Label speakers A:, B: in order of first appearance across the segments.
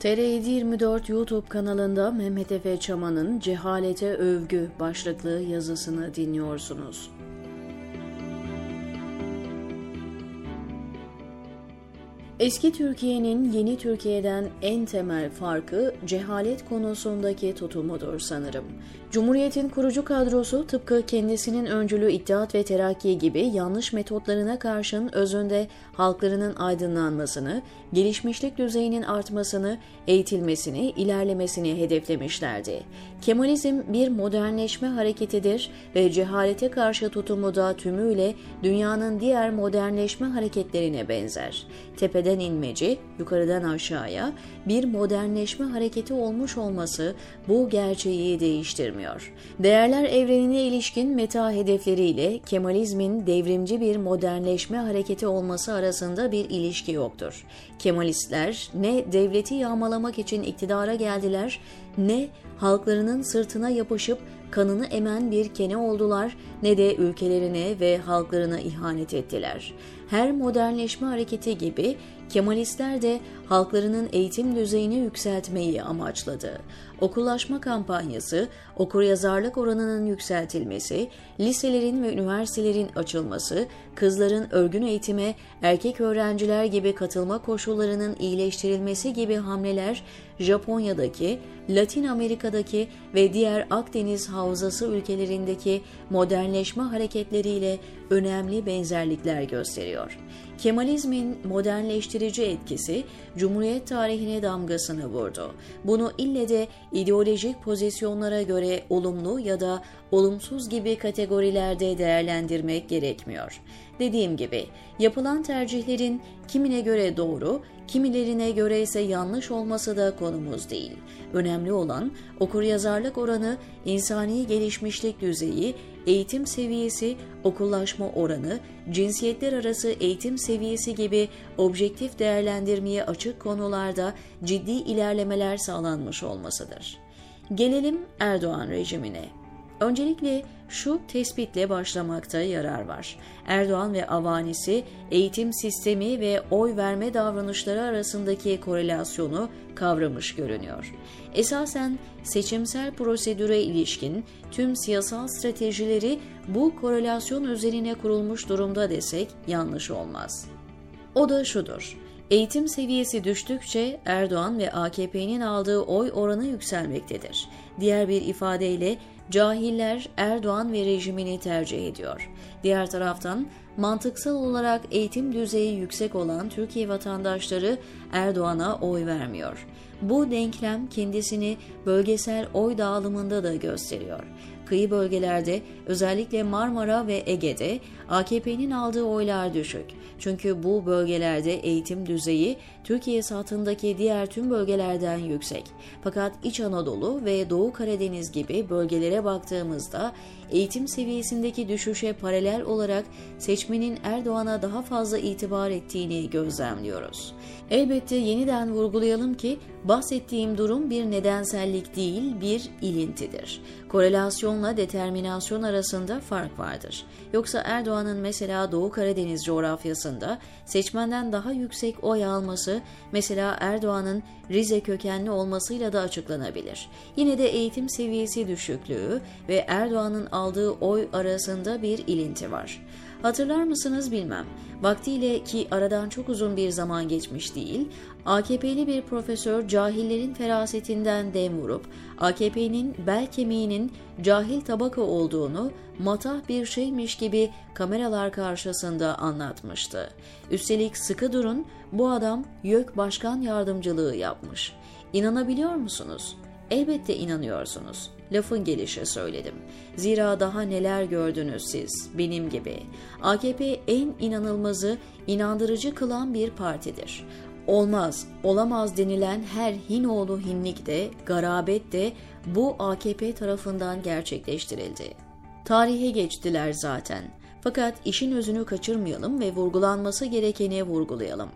A: TR724 YouTube kanalında Mehmet Efe Çaman'ın Cehalete Övgü başlıklı yazısını dinliyorsunuz. Eski Türkiye'nin yeni Türkiye'den en temel farkı cehalet konusundaki tutumudur sanırım. Cumhuriyetin kurucu kadrosu tıpkı kendisinin öncülü İttihat ve Terakki gibi yanlış metotlarına karşın özünde halklarının aydınlanmasını, gelişmişlik düzeyinin artmasını, eğitilmesini, ilerlemesini hedeflemişlerdi. Kemalizm bir modernleşme hareketidir ve cehalete karşı tutumu da tümüyle dünyanın diğer modernleşme hareketlerine benzer. Tepeden inmeci, yukarıdan aşağıya bir modernleşme hareketi olmuş olması bu gerçeği değiştirmiyor. Değerler evrenine ilişkin meta hedefleriyle Kemalizmin devrimci bir modernleşme hareketi olması arasında bir ilişki yoktur. Kemalistler ne devleti yağmalamak için iktidara geldiler ne halklarının sırtına yapışıp kanını emen bir kene oldular ne de ülkelerine ve halklarına ihanet ettiler. Her modernleşme hareketi gibi Kemalistler de halklarının eğitim düzeyini yükseltmeyi amaçladı. Okullaşma kampanyası, okuryazarlık oranının yükseltilmesi, liselerin ve üniversitelerin açılması, kızların örgün eğitime, erkek öğrenciler gibi katılma koşullarının iyileştirilmesi gibi hamleler Japonya'daki, Latin Amerika'daki ve diğer Akdeniz havzası ülkelerindeki modernleşme hareketleriyle önemli benzerlikler gösteriyor. Kemalizmin modernleştirici etkisi Cumhuriyet tarihine damgasını vurdu. Bunu ille de ideolojik pozisyonlara göre olumlu ya da olumsuz gibi kategorilerde değerlendirmek gerekmiyor. Dediğim gibi yapılan tercihlerin kimine göre doğru, kimilerine göre ise yanlış olması da konumuz değil. Önemli olan okuryazarlık oranı, insani gelişmişlik düzeyi, eğitim seviyesi, okullaşma oranı, cinsiyetler arası eğitim seviyesi gibi objektif değerlendirmeye açık konularda ciddi ilerlemeler sağlanmış olmasıdır. Gelelim Erdoğan rejimine. Öncelikle şu tespitle başlamakta yarar var. Erdoğan ve avanisi eğitim sistemi ve oy verme davranışları arasındaki korelasyonu kavramış görünüyor. Esasen seçimsel prosedüre ilişkin tüm siyasal stratejileri bu korelasyon üzerine kurulmuş durumda desek yanlış olmaz. O da şudur. Eğitim seviyesi düştükçe Erdoğan ve AKP'nin aldığı oy oranı yükselmektedir. Diğer bir ifadeyle Cahiller Erdoğan ve rejimini tercih ediyor. Diğer taraftan mantıksal olarak eğitim düzeyi yüksek olan Türkiye vatandaşları Erdoğan'a oy vermiyor. Bu denklem kendisini bölgesel oy dağılımında da gösteriyor. Kıyı bölgelerde özellikle Marmara ve Ege'de AKP'nin aldığı oylar düşük. Çünkü bu bölgelerde eğitim düzeyi Türkiye satındaki diğer tüm bölgelerden yüksek. Fakat İç Anadolu ve Doğu Karadeniz gibi bölgelere baktığımızda eğitim seviyesindeki düşüşe paralel olarak seçmenin Erdoğan'a daha fazla itibar ettiğini gözlemliyoruz. Elbette yeniden vurgulayalım ki bahsettiğim durum bir nedensellik değil bir ilintidir. Korelasyonla determinasyon arasında fark vardır. Yoksa Erdoğan'ın mesela Doğu Karadeniz coğrafyasında seçmenden daha yüksek oy alması mesela Erdoğan'ın Rize kökenli olmasıyla da açıklanabilir. Yine de eğitim seviyesi düşüklüğü ve Erdoğan'ın aldığı oy arasında bir ilinti var. Hatırlar mısınız bilmem. Vaktiyle ki aradan çok uzun bir zaman geçmiş değil, AKP'li bir profesör cahillerin ferasetinden dem vurup AKP'nin bel kemiğinin cahil tabaka olduğunu matah bir şeymiş gibi kameralar karşısında anlatmıştı. Üstelik sıkı durun bu adam YÖK Başkan Yardımcılığı yapmış. İnanabiliyor musunuz? Elbette inanıyorsunuz. Lafın gelişi söyledim. Zira daha neler gördünüz siz, benim gibi. AKP en inanılmazı, inandırıcı kılan bir partidir. Olmaz, olamaz denilen her Hinoğlu hinlik de, garabet de bu AKP tarafından gerçekleştirildi. Tarihe geçtiler zaten. Fakat işin özünü kaçırmayalım ve vurgulanması gerekeni vurgulayalım.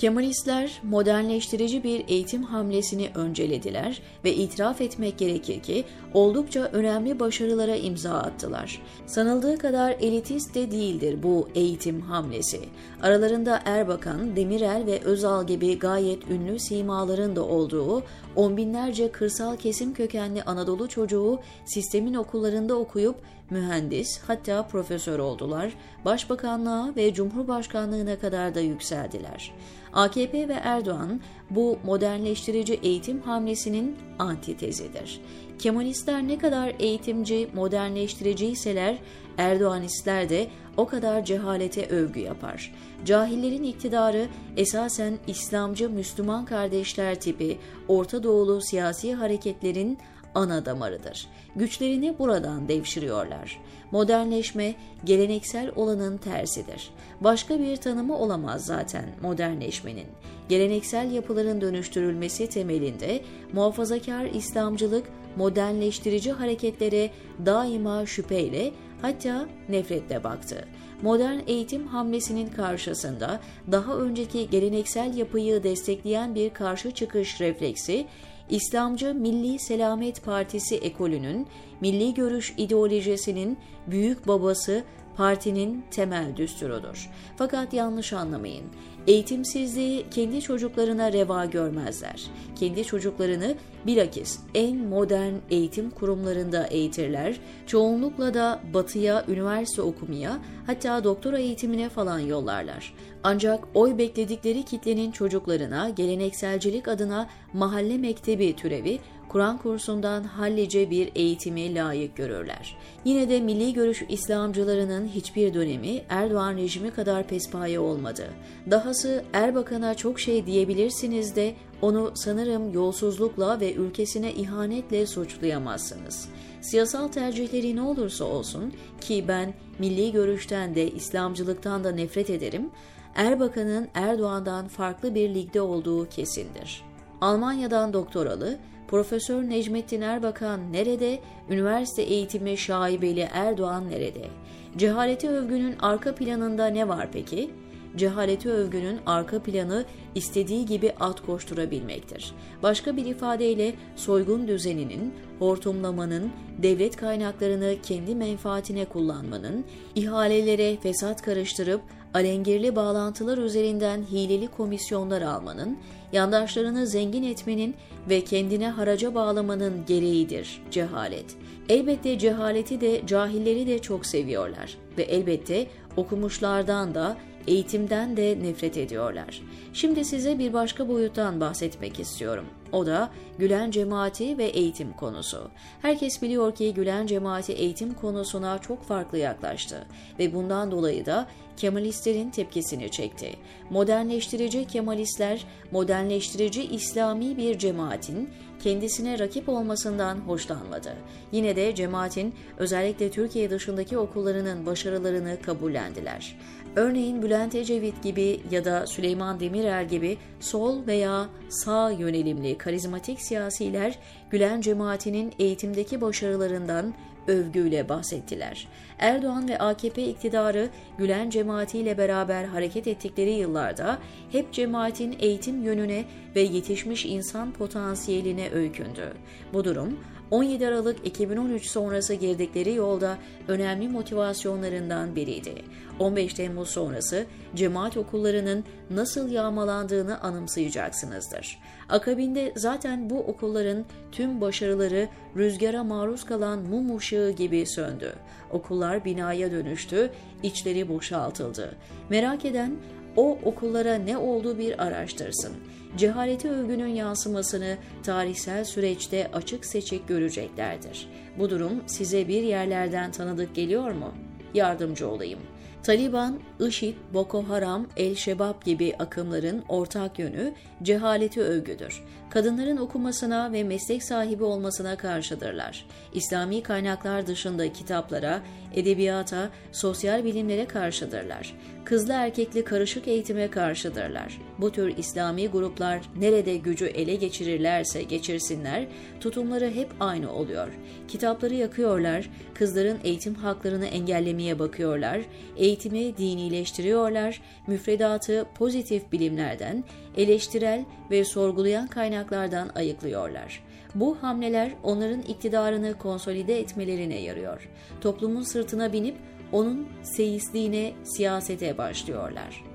A: Kemalistler modernleştirici bir eğitim hamlesini öncelediler ve itiraf etmek gerekir ki oldukça önemli başarılara imza attılar. Sanıldığı kadar elitist de değildir bu eğitim hamlesi. Aralarında Erbakan, Demirel ve Özal gibi gayet ünlü simaların da olduğu on binlerce kırsal kesim kökenli Anadolu çocuğu sistemin okullarında okuyup mühendis hatta profesör oldular, başbakanlığa ve cumhurbaşkanlığına kadar da yükseldiler. AKP ve Erdoğan bu modernleştirici eğitim hamlesinin antitezidir. Kemalistler ne kadar eğitimci, modernleştiriciyseler Erdoğanistler de o kadar cehalete övgü yapar. Cahillerin iktidarı esasen İslamcı Müslüman kardeşler tipi Orta Doğulu siyasi hareketlerin ana damarıdır. Güçlerini buradan devşiriyorlar. Modernleşme geleneksel olanın tersidir. Başka bir tanımı olamaz zaten modernleşmenin. Geleneksel yapıların dönüştürülmesi temelinde muhafazakar İslamcılık modernleştirici hareketlere daima şüpheyle hatta nefretle baktı. Modern eğitim hamlesinin karşısında daha önceki geleneksel yapıyı destekleyen bir karşı çıkış refleksi İslamcı Milli Selamet Partisi ekolünün milli görüş ideolojisinin büyük babası partinin temel düsturudur. Fakat yanlış anlamayın. Eğitimsizliği kendi çocuklarına reva görmezler. Kendi çocuklarını bilakis en modern eğitim kurumlarında eğitirler. Çoğunlukla da batıya üniversite okumaya hatta doktora eğitimine falan yollarlar. Ancak oy bekledikleri kitlenin çocuklarına gelenekselcilik adına mahalle mektebi türevi Kur'an kursundan hallice bir eğitimi layık görürler. Yine de milli görüş İslamcılarının hiçbir dönemi Erdoğan rejimi kadar pespaye olmadı. Dahası Erbakan'a çok şey diyebilirsiniz de onu sanırım yolsuzlukla ve ülkesine ihanetle suçlayamazsınız. Siyasal tercihleri ne olursa olsun ki ben milli görüşten de İslamcılıktan da nefret ederim, Erbakan'ın Erdoğan'dan farklı bir ligde olduğu kesindir. Almanya'dan doktoralı, Profesör Necmettin Erbakan nerede, üniversite eğitimi şaibeli Erdoğan nerede? Cehaleti övgünün arka planında ne var peki? Cehaleti övgünün arka planı istediği gibi at koşturabilmektir. Başka bir ifadeyle soygun düzeninin, hortumlamanın, devlet kaynaklarını kendi menfaatine kullanmanın, ihalelere fesat karıştırıp alengirli bağlantılar üzerinden hileli komisyonlar almanın, yandaşlarını zengin etmenin ve kendine haraca bağlamanın gereğidir cehalet. Elbette cehaleti de cahilleri de çok seviyorlar ve elbette okumuşlardan da eğitimden de nefret ediyorlar. Şimdi size bir başka boyuttan bahsetmek istiyorum. O da Gülen cemaati ve eğitim konusu. Herkes biliyor ki Gülen cemaati eğitim konusuna çok farklı yaklaştı ve bundan dolayı da Kemalistlerin tepkisini çekti. Modernleştirici Kemalistler, modernleştirici İslami bir cemaatin kendisine rakip olmasından hoşlanmadı. Yine de cemaatin özellikle Türkiye dışındaki okullarının başarılarını kabullendiler. Örneğin Bülent Ecevit gibi ya da Süleyman Demirel gibi sol veya sağ yönelimli karizmatik siyasiler Gülen cemaatinin eğitimdeki başarılarından övgüyle bahsettiler. Erdoğan ve AKP iktidarı Gülen cemaatiyle beraber hareket ettikleri yıllarda hep cemaatin eğitim yönüne ve yetişmiş insan potansiyeline öykündü. Bu durum 17 Aralık 2013 sonrası girdikleri yolda önemli motivasyonlarından biriydi. 15 Temmuz sonrası cemaat okullarının nasıl yağmalandığını anımsayacaksınızdır. Akabinde zaten bu okulların tüm başarıları rüzgara maruz kalan mum ışığı gibi söndü. Okullar binaya dönüştü, içleri boşaltıldı. Merak eden o okullara ne oldu bir araştırsın. Cehaleti övgünün yansımasını tarihsel süreçte açık seçik göreceklerdir. Bu durum size bir yerlerden tanıdık geliyor mu? Yardımcı olayım. Taliban, IŞİD, Boko Haram, El-Şebab gibi akımların ortak yönü cehaleti övgüdür. Kadınların okumasına ve meslek sahibi olmasına karşıdırlar. İslami kaynaklar dışında kitaplara, edebiyata, sosyal bilimlere karşıdırlar. Kızlı erkekli karışık eğitime karşıdırlar. Bu tür İslami gruplar nerede gücü ele geçirirlerse geçirsinler, tutumları hep aynı oluyor. Kitapları yakıyorlar, kızların eğitim haklarını engellemeye bakıyorlar, eğitimi dinileştiriyorlar, müfredatı pozitif bilimlerden, eleştirel ve sorgulayan kaynaklardan ayıklıyorlar. Bu hamleler onların iktidarını konsolide etmelerine yarıyor. Toplumun sırtına binip onun seyisliğine, siyasete başlıyorlar.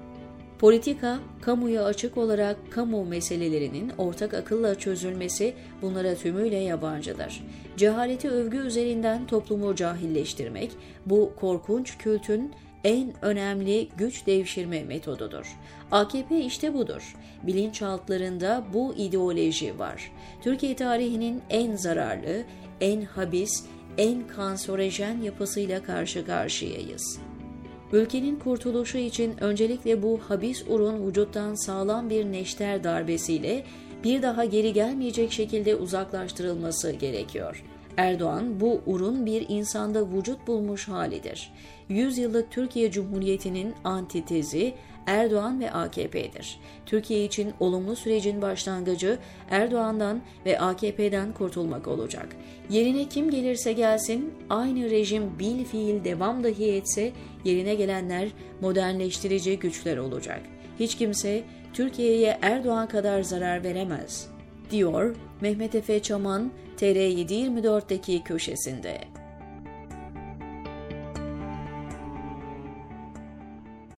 A: Politika, kamuya açık olarak kamu meselelerinin ortak akılla çözülmesi bunlara tümüyle yabancıdır. Cehaleti övgü üzerinden toplumu cahilleştirmek, bu korkunç kültün en önemli güç devşirme metodudur. AKP işte budur. Bilinçaltlarında bu ideoloji var. Türkiye tarihinin en zararlı, en habis, en kanserojen yapısıyla karşı karşıyayız. Ülkenin kurtuluşu için öncelikle bu habis urun vücuttan sağlam bir neşter darbesiyle bir daha geri gelmeyecek şekilde uzaklaştırılması gerekiyor. Erdoğan bu urun bir insanda vücut bulmuş halidir. Yüzyıllık Türkiye Cumhuriyeti'nin antitezi Erdoğan ve AKP'dir. Türkiye için olumlu sürecin başlangıcı Erdoğan'dan ve AKP'den kurtulmak olacak. Yerine kim gelirse gelsin aynı rejim bil fiil devam dahi etse yerine gelenler modernleştirici güçler olacak. Hiç kimse Türkiye'ye Erdoğan kadar zarar veremez, diyor Mehmet Efe Çaman TR724'deki köşesinde.